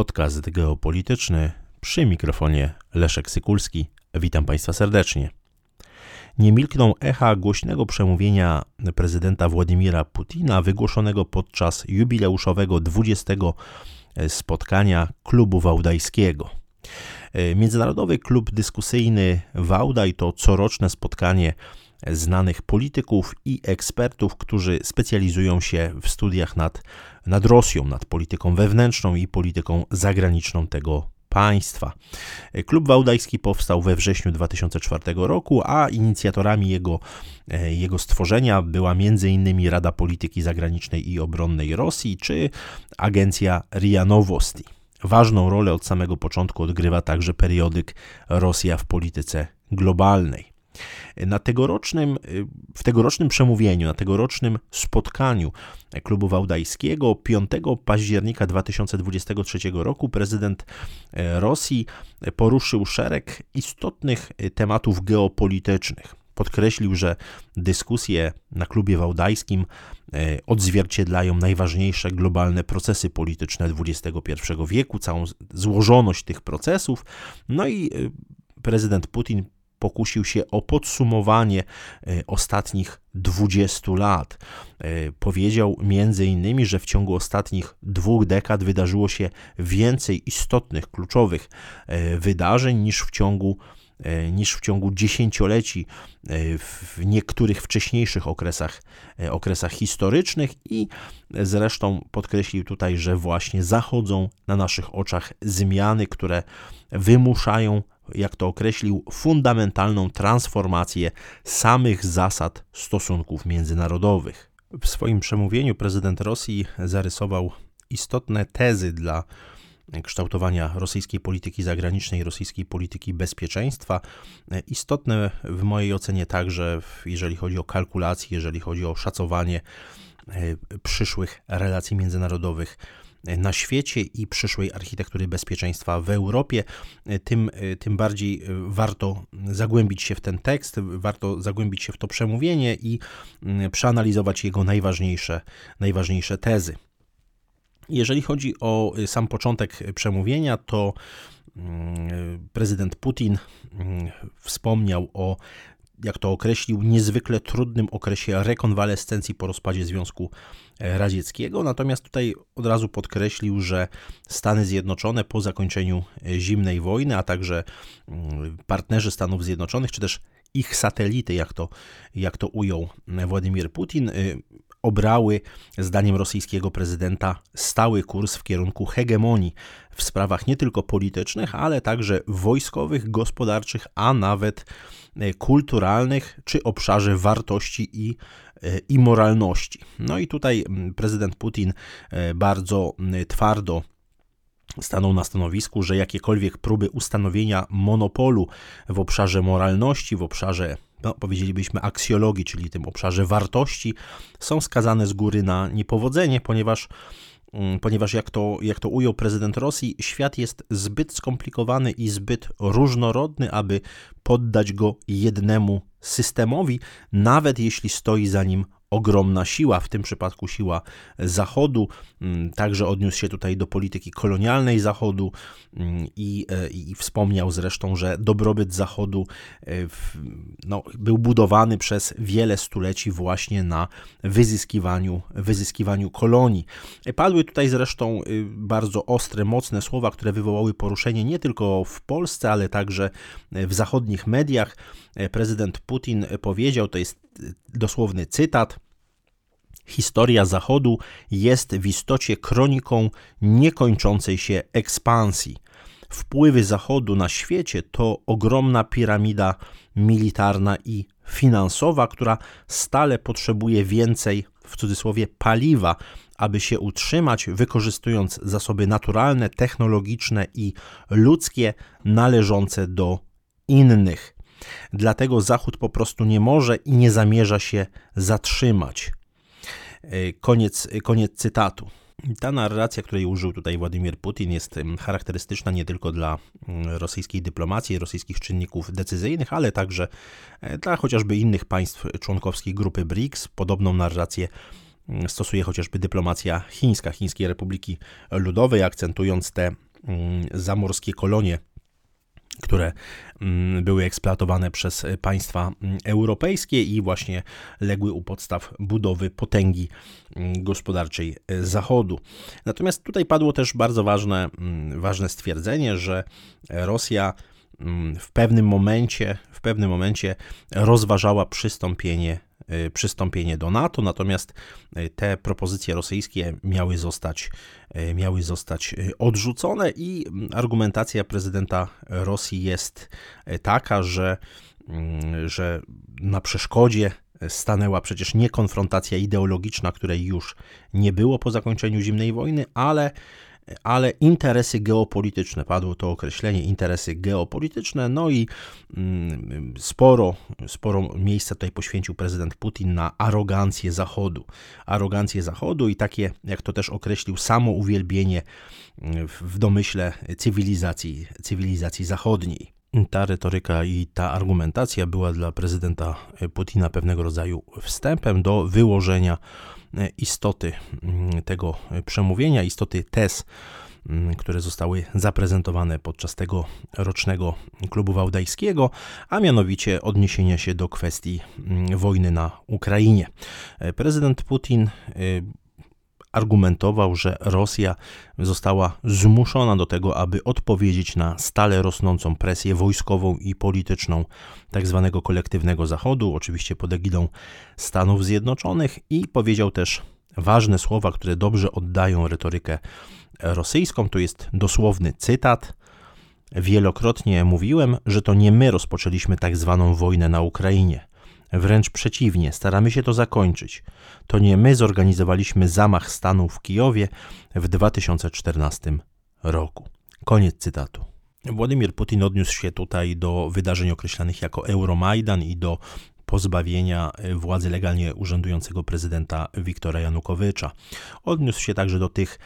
podcast geopolityczny przy mikrofonie Leszek Sykulski. Witam Państwa serdecznie. Nie milkną echa głośnego przemówienia prezydenta Władimira Putina wygłoszonego podczas jubileuszowego 20 spotkania klubu wałdajskiego. Międzynarodowy Klub Dyskusyjny Wałdaj to coroczne spotkanie znanych polityków i ekspertów, którzy specjalizują się w studiach nad, nad Rosją, nad polityką wewnętrzną i polityką zagraniczną tego państwa. Klub Wałdajski powstał we wrześniu 2004 roku, a inicjatorami jego, jego stworzenia była m.in. Rada Polityki Zagranicznej i Obronnej Rosji czy agencja RIA Nowosti. Ważną rolę od samego początku odgrywa także periodyk Rosja w polityce globalnej. Na tegorocznym, w tegorocznym przemówieniu, na tegorocznym spotkaniu klubu wałdajskiego 5 października 2023 roku prezydent e, Rosji poruszył szereg istotnych e, tematów geopolitycznych. Podkreślił, że dyskusje na klubie wałdajskim odzwierciedlają najważniejsze globalne procesy polityczne XXI wieku, całą złożoność tych procesów. No i prezydent Putin pokusił się o podsumowanie e, ostatnich 20 lat. E, powiedział między innymi, że w ciągu ostatnich dwóch dekad wydarzyło się więcej istotnych, kluczowych e, wydarzeń niż w ciągu niż w ciągu dziesięcioleci w niektórych wcześniejszych okresach, okresach historycznych i zresztą podkreślił tutaj, że właśnie zachodzą na naszych oczach zmiany, które wymuszają jak to określił, fundamentalną transformację samych zasad stosunków międzynarodowych. W swoim przemówieniu prezydent Rosji zarysował istotne tezy dla kształtowania rosyjskiej polityki zagranicznej, rosyjskiej polityki bezpieczeństwa. Istotne w mojej ocenie także, jeżeli chodzi o kalkulacje, jeżeli chodzi o szacowanie e, przyszłych relacji międzynarodowych na świecie i przyszłej architektury bezpieczeństwa w Europie, tym, tym bardziej warto zagłębić się w ten tekst, warto zagłębić się w to przemówienie i mm, przeanalizować jego najważniejsze, najważniejsze tezy. Jeżeli chodzi o sam początek przemówienia, to mm, prezydent Putin mm, wspomniał o jak to określił, niezwykle trudnym okresie rekonwalescencji po rozpadzie Związku Radzieckiego. Natomiast tutaj od razu podkreślił, że Stany Zjednoczone po zakończeniu zimnej wojny, a także mm, partnerzy Stanów Zjednoczonych, czy też ich satelity, jak to, jak to ujął Władimir Putin, y, obrały, zdaniem rosyjskiego prezydenta, stały kurs w kierunku hegemonii w sprawach nie tylko politycznych, ale także wojskowych, gospodarczych, a nawet e, kulturalnych czy obszarze wartości i, e, i moralności. No i tutaj prezydent Putin e, bardzo twardo stanął na stanowisku, że jakiekolwiek próby ustanowienia monopolu w obszarze moralności, w obszarze no, powiedzielibyśmy aksjologii, czyli tym obszarze wartości, są skazane z góry na niepowodzenie, ponieważ mm, ponieważ jak to, jak to ujął prezydent Rosji, świat jest zbyt skomplikowany i zbyt różnorodny, aby poddać go jednemu systemowi, nawet jeśli stoi za nim ogromna siła, w tym przypadku siła Zachodu. Mm, także odniósł się tutaj do polityki kolonialnej Zachodu mm, i, e, i wspomniał zresztą, że dobrobyt Zachodu e, no, był budowany przez wiele stuleci właśnie na wyzyskiwaniu, wyzyskiwaniu kolonii. Padły tutaj zresztą y, bardzo ostre, mocne słowa, które wywołały poruszenie nie tylko w Polsce, ale także w zachodnich mediach. E, prezydent Putin powiedział, to jest dosłowny cytat. Historia Zachodu jest w istocie kroniką niekończącej się ekspansji. Wpływy Zachodu na świecie to ogromna piramida militarna i finansowa, która stale potrzebuje więcej, w cudzysłowie, paliwa, aby się utrzymać, wykorzystując zasoby naturalne, technologiczne i ludzkie należące do innych. Dlatego Zachód po prostu nie może i nie zamierza się zatrzymać. E, koniec, koniec cytatu. Ta narracja, której użył tutaj Władimir Putin, jest charakterystyczna nie tylko dla rosyjskiej dyplomacji, rosyjskich czynników decyzyjnych, ale także e, dla chociażby innych państw członkowskich grupy BRICS. Podobną narrację stosuje chociażby dyplomacja chińska, Chińskiej Republiki Ludowej, akcentując te mm, zamorskie kolonie które mm, były eksploatowane przez państwa mm, europejskie i właśnie legły u podstaw budowy potęgi mm, gospodarczej e, Zachodu. Natomiast tutaj padło też bardzo ważne, ważne stwierdzenie, że Rosja w pewnym momencie, w pewnym momencie rozważała przystąpienie przystąpienie do NATO, natomiast y, te propozycje rosyjskie miały zostać, y, miały zostać odrzucone i mm, argumentacja prezydenta Rosji jest taka, że, mm, że na przeszkodzie stanęła przecież nie konfrontacja ideologiczna, której już nie było po zakończeniu zimnej wojny, ale ale interesy geopolityczne, padło to określenie, interesy geopolityczne, no i mm, sporo, sporo miejsca tutaj poświęcił prezydent Putin na arogancję Zachodu. Arogancję Zachodu i takie, jak to też określił, samo uwielbienie mm, w domyśle cywilizacji, cywilizacji zachodniej. Ta retoryka i ta argumentacja była dla prezydenta Putina pewnego rodzaju wstępem do wyłożenia istoty mm, tego przemówienia, istoty tez, mm, które zostały zaprezentowane podczas tego rocznego klubu wałdajskiego, a mianowicie odniesienia się do kwestii mm, wojny na Ukrainie. E, prezydent Putin e, argumentował, że Rosja została zmuszona do tego, aby odpowiedzieć na stale rosnącą presję wojskową i polityczną tzw. Tak kolektywnego Zachodu, oczywiście pod egidą Stanów Zjednoczonych, i powiedział też ważne słowa, które dobrze oddają retorykę rosyjską. To jest dosłowny cytat. Wielokrotnie mówiłem, że to nie my rozpoczęliśmy tak zwaną wojnę na Ukrainie. Wręcz przeciwnie, staramy się to zakończyć. To nie my zorganizowaliśmy zamach stanu w Kijowie w 2014 roku. Koniec cytatu. Władimir Putin odniósł się tutaj do wydarzeń określanych jako Euromajdan i do pozbawienia władzy legalnie urzędującego prezydenta Wiktora Janukowycza. Odniósł się także do tych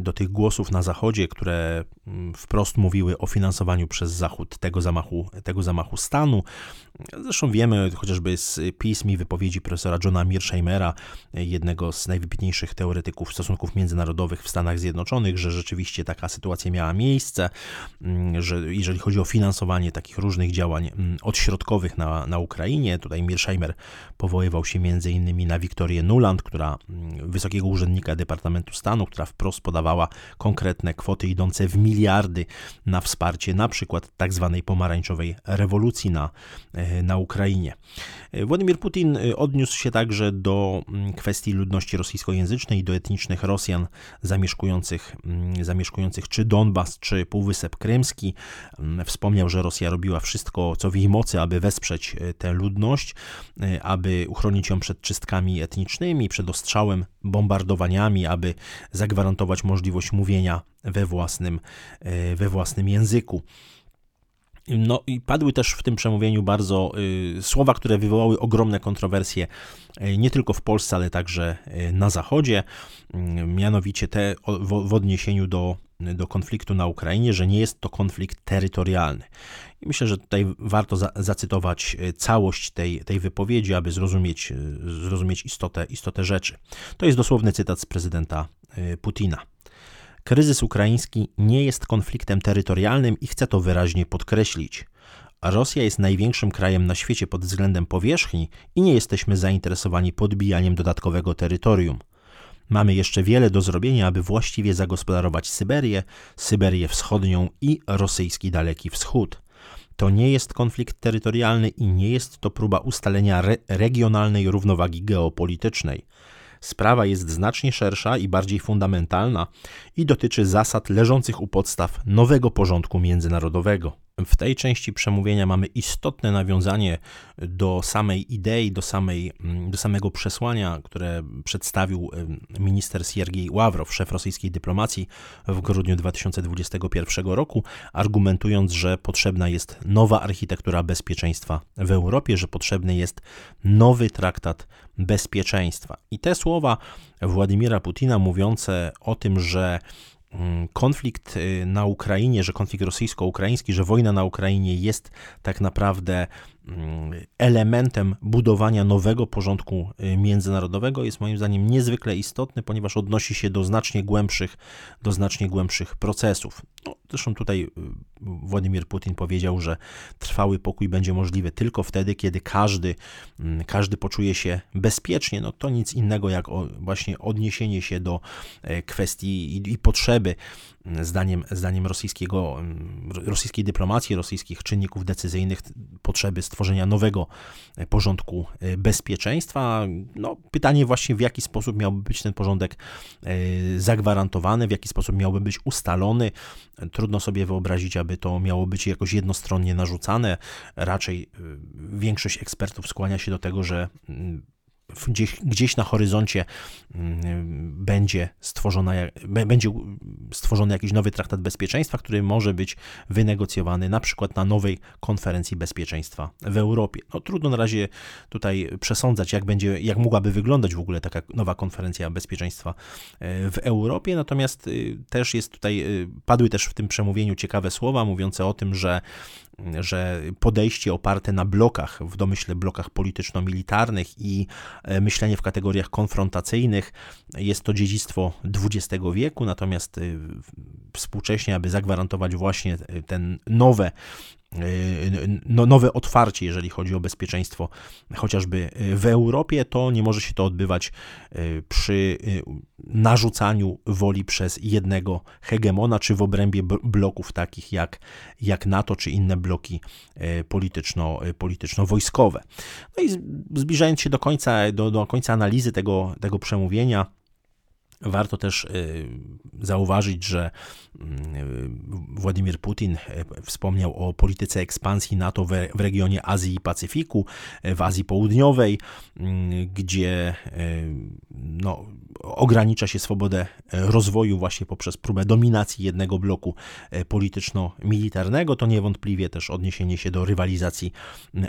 do tych głosów na Zachodzie, które mm, wprost mówiły o finansowaniu przez Zachód tego zamachu, tego zamachu stanu. Zresztą wiemy chociażby z pism i wypowiedzi profesora Johna Mearsheimera, jednego z najwybitniejszych teoretyków stosunków międzynarodowych w Stanach Zjednoczonych, że rzeczywiście taka sytuacja miała miejsce, mm, że jeżeli chodzi o finansowanie takich różnych działań odśrodkowych na, na Ukrainie, tutaj Mearsheimer powoływał się między innymi na Wiktorię Nuland, która wysokiego urzędnika Departamentu Stanu, która wprost wprost podawała konkretne kwoty idące w miliardy na wsparcie na przykład tak zwanej pomarańczowej rewolucji na, e, na Ukrainie. E, Władimir Putin e, odniósł się także do mm, kwestii ludności rosyjskojęzycznej i do etnicznych Rosjan zamieszkujących, mm, zamieszkujących czy Donbas, czy Półwysep Krymski. Mm, wspomniał, że Rosja robiła wszystko, co w jej mocy, aby wesprzeć tę ludność, aby uchronić ją przed czystkami etnicznymi, przed ostrzałem, bombardowaniami, aby zagwarantować możliwość mówienia we własnym, e, we własnym języku. No i padły też w tym przemówieniu bardzo y, słowa, które wywołały ogromne kontrowersje y, nie tylko w Polsce, ale także y, na Zachodzie. Y, mianowicie te o, w, w, odniesieniu do, do konfliktu na Ukrainie, że nie jest to konflikt terytorialny. I myślę, że tutaj warto za, zacytować y, całość tej, tej wypowiedzi, aby zrozumieć, y, zrozumieć istotę, istotę rzeczy. To jest dosłowny cytat z prezydenta Putina. Kryzys ukraiński nie jest konfliktem terytorialnym i chcę to wyraźnie podkreślić. Rosja jest największym krajem na świecie pod względem powierzchni i nie jesteśmy zainteresowani podbijaniem dodatkowego terytorium. Mamy jeszcze wiele do zrobienia, aby właściwie zagospodarować Syberię, Syberię Wschodnią i rosyjski Daleki Wschód. To nie jest konflikt terytorialny i nie jest to próba ustalenia re regionalnej równowagi geopolitycznej. Sprawa jest znacznie szersza i bardziej fundamentalna i dotyczy zasad leżących u podstaw nowego porządku międzynarodowego. W tej części przemówienia mamy istotne nawiązanie do samej idei, do, samej, do samego przesłania, które przedstawił minister Siergiej Ławrow, szef rosyjskiej dyplomacji w grudniu 2021 roku, argumentując, że potrzebna jest nowa architektura bezpieczeństwa w Europie, że potrzebny jest nowy traktat bezpieczeństwa. I te słowa Władimira Putina mówiące o tym, że Mm, konflikt y, na Ukrainie, że konflikt rosyjsko-ukraiński, że wojna na Ukrainie jest tak naprawdę mm, elementem budowania nowego porządku międzynarodowego jest moim zdaniem niezwykle istotny, ponieważ odnosi się do znacznie głębszych, do znacznie głębszych procesów. No, zresztą tutaj Władimir Putin powiedział, że trwały pokój będzie możliwy tylko wtedy, kiedy każdy, mm, każdy poczuje się bezpiecznie. No to nic innego jak właśnie odniesienie się do e, kwestii i, i potrzeby zdaniem, zdaniem rosyjskiego, rosyjskiej dyplomacji, rosyjskich czynników decyzyjnych, potrzeby stworzenia nowego e, porządku e, bezpieczeństwa. No, pytanie właśnie, w jaki sposób miałby być ten porządek e, zagwarantowany, w jaki sposób miałby być ustalony. Trudno sobie wyobrazić, aby to miało być jakoś jednostronnie narzucane. Raczej większość ekspertów skłania się do tego, że gdzieś, gdzieś na horyzoncie mm, będzie, stworzona, będzie stworzony jakiś nowy traktat bezpieczeństwa, który może być wynegocjowany na przykład na nowej konferencji bezpieczeństwa w Europie. No, trudno na razie tutaj przesądzać, jak, będzie, jak mogłaby wyglądać w ogóle taka nowa konferencja bezpieczeństwa e, w Europie, natomiast y, też jest tutaj, y, padły też w tym przemówieniu ciekawe słowa mówiące o tym, że że podejście oparte na blokach, w domyśle blokach polityczno-militarnych i e, myślenie w kategoriach konfrontacyjnych jest to dziedzictwo XX wieku, natomiast e, współcześnie, aby zagwarantować właśnie ten nowe no, nowe otwarcie, jeżeli chodzi o bezpieczeństwo, chociażby w Europie, to nie może się to odbywać y, przy y, narzucaniu woli przez jednego hegemona, czy w obrębie bloków takich jak, jak NATO, czy inne bloki polityczno, polityczno-wojskowe. No i zbliżając się do końca, do, do końca analizy tego, tego przemówienia, Warto też y, zauważyć, że mm, Władimir Putin y, wspomniał o polityce ekspansji NATO w regionie Azji i Pacyfiku, y, w Azji Południowej, gdzie no, ogranicza się swobodę rozwoju właśnie poprzez próbę dominacji jednego bloku polityczno-militarnego. To niewątpliwie też odniesienie się do rywalizacji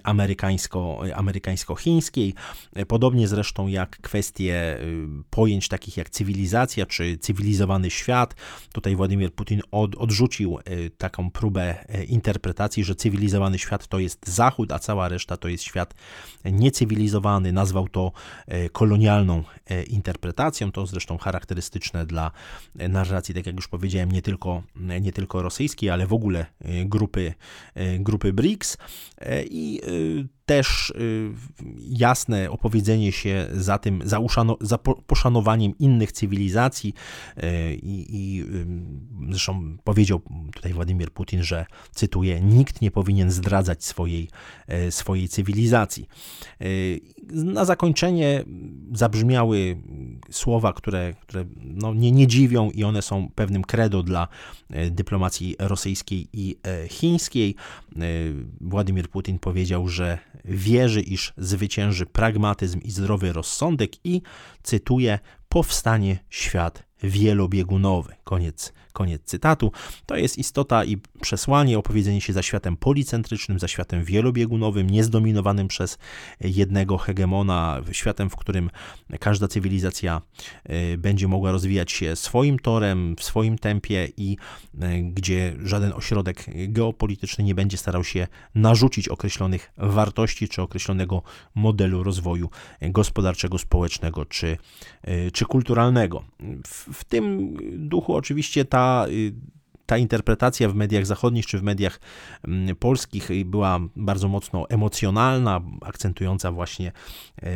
amerykańsko, amerykańsko-chińskiej. Podobnie zresztą jak kwestie pojęć takich jak cywilizacja, cywilizacja czy cywilizowany świat. Tutaj Władimir Putin od, odrzucił e, taką próbę e, interpretacji, że cywilizowany świat to jest Zachód, a cała reszta to jest świat niecywilizowany. Nazwał to e, kolonialną interpretacją. To zresztą charakterystyczne dla narracji, tak jak już powiedziałem, nie tylko, nie tylko rosyjskiej, ale w ogóle grupy, grupy BRICS. I też y, jasne opowiedzenie się za tym, za, uszano, za poszanowaniem innych cywilizacji y, i, i zresztą powiedział tutaj Władimir Putin, że cytuję, nikt nie powinien zdradzać swojej, e, swojej cywilizacji. Y, na zakończenie zabrzmiały słowa, które, które no nie, nie dziwią i one są pewnym credo dla e, dyplomacji rosyjskiej i e, chińskiej. Władimir Putin powiedział, że wierzy, iż zwycięży pragmatyzm i zdrowy rozsądek i, cytuję, powstanie świat wielobiegunowy. Koniec, koniec cytatu. To jest istota i przesłanie, opowiedzenie się za światem policentrycznym, za światem wielobiegunowym, niezdominowanym przez jednego hegemona, światem, w którym każda cywilizacja e, będzie mogła rozwijać się swoim torem, w swoim tempie i e, gdzie żaden ośrodek geopolityczny nie będzie starał się narzucić określonych wartości czy określonego modelu rozwoju gospodarczego, społecznego czy, e, czy kulturalnego. W tym duchu oczywiście ta y, ta interpretacja w mediach zachodnich czy w mediach mm, polskich była bardzo mocno emocjonalna, akcentująca właśnie e,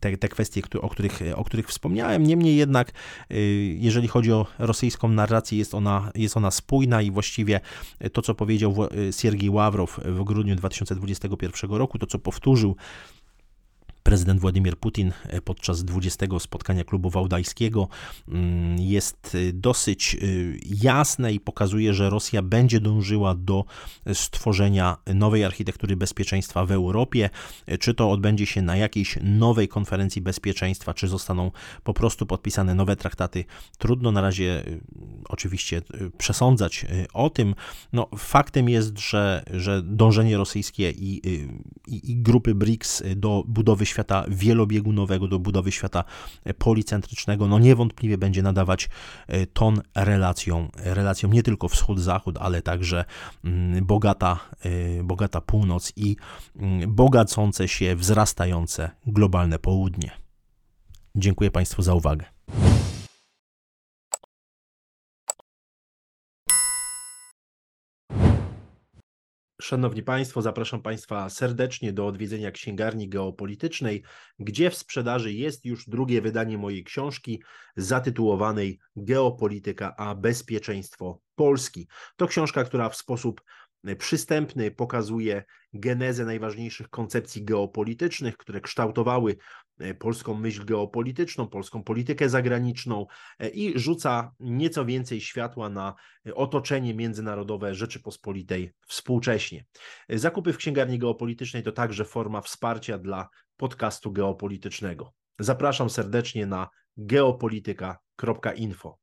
te, te kwestie, o których, o których wspomniałem. Niemniej jednak, e, jeżeli chodzi o rosyjską narrację, jest ona, jest ona spójna i właściwie to, co powiedział Siergiej Ławrow w grudniu 2021 roku, to, co powtórzył prezydent Władimir Putin e, podczas 20 spotkania klubu wałdajskiego mm, jest e, dosyć e, jasne i pokazuje, że Rosja będzie dążyła do stworzenia nowej architektury bezpieczeństwa w Europie. Czy to odbędzie się na jakiejś nowej konferencji bezpieczeństwa, czy zostaną po prostu podpisane nowe traktaty, trudno na razie oczywiście przesądzać o tym. No, faktem jest, że, że dążenie rosyjskie i, i, i grupy BRICS do budowy świata świata wielobiegunowego, do budowy świata policentrycznego, no niewątpliwie będzie nadawać ton relacjom, relacjom nie tylko wschód-zachód, ale także mm, bogata, bogata północ i mm, bogacące się, wzrastające globalne południe. Dziękuję Państwu za uwagę. Szanowni Państwo, zapraszam Państwa serdecznie do odwiedzenia księgarni geopolitycznej, gdzie w sprzedaży jest już drugie wydanie mojej książki zatytułowanej Geopolityka a bezpieczeństwo Polski. To książka, która w sposób przystępny pokazuje genezę najważniejszych koncepcji geopolitycznych, które kształtowały e, polską myśl geopolityczną, polską politykę zagraniczną e, i rzuca nieco więcej światła na otoczenie międzynarodowe Rzeczypospolitej współcześnie. Zakupy w księgarni geopolitycznej to także forma wsparcia dla podcastu geopolitycznego. Zapraszam serdecznie na geopolityka.info.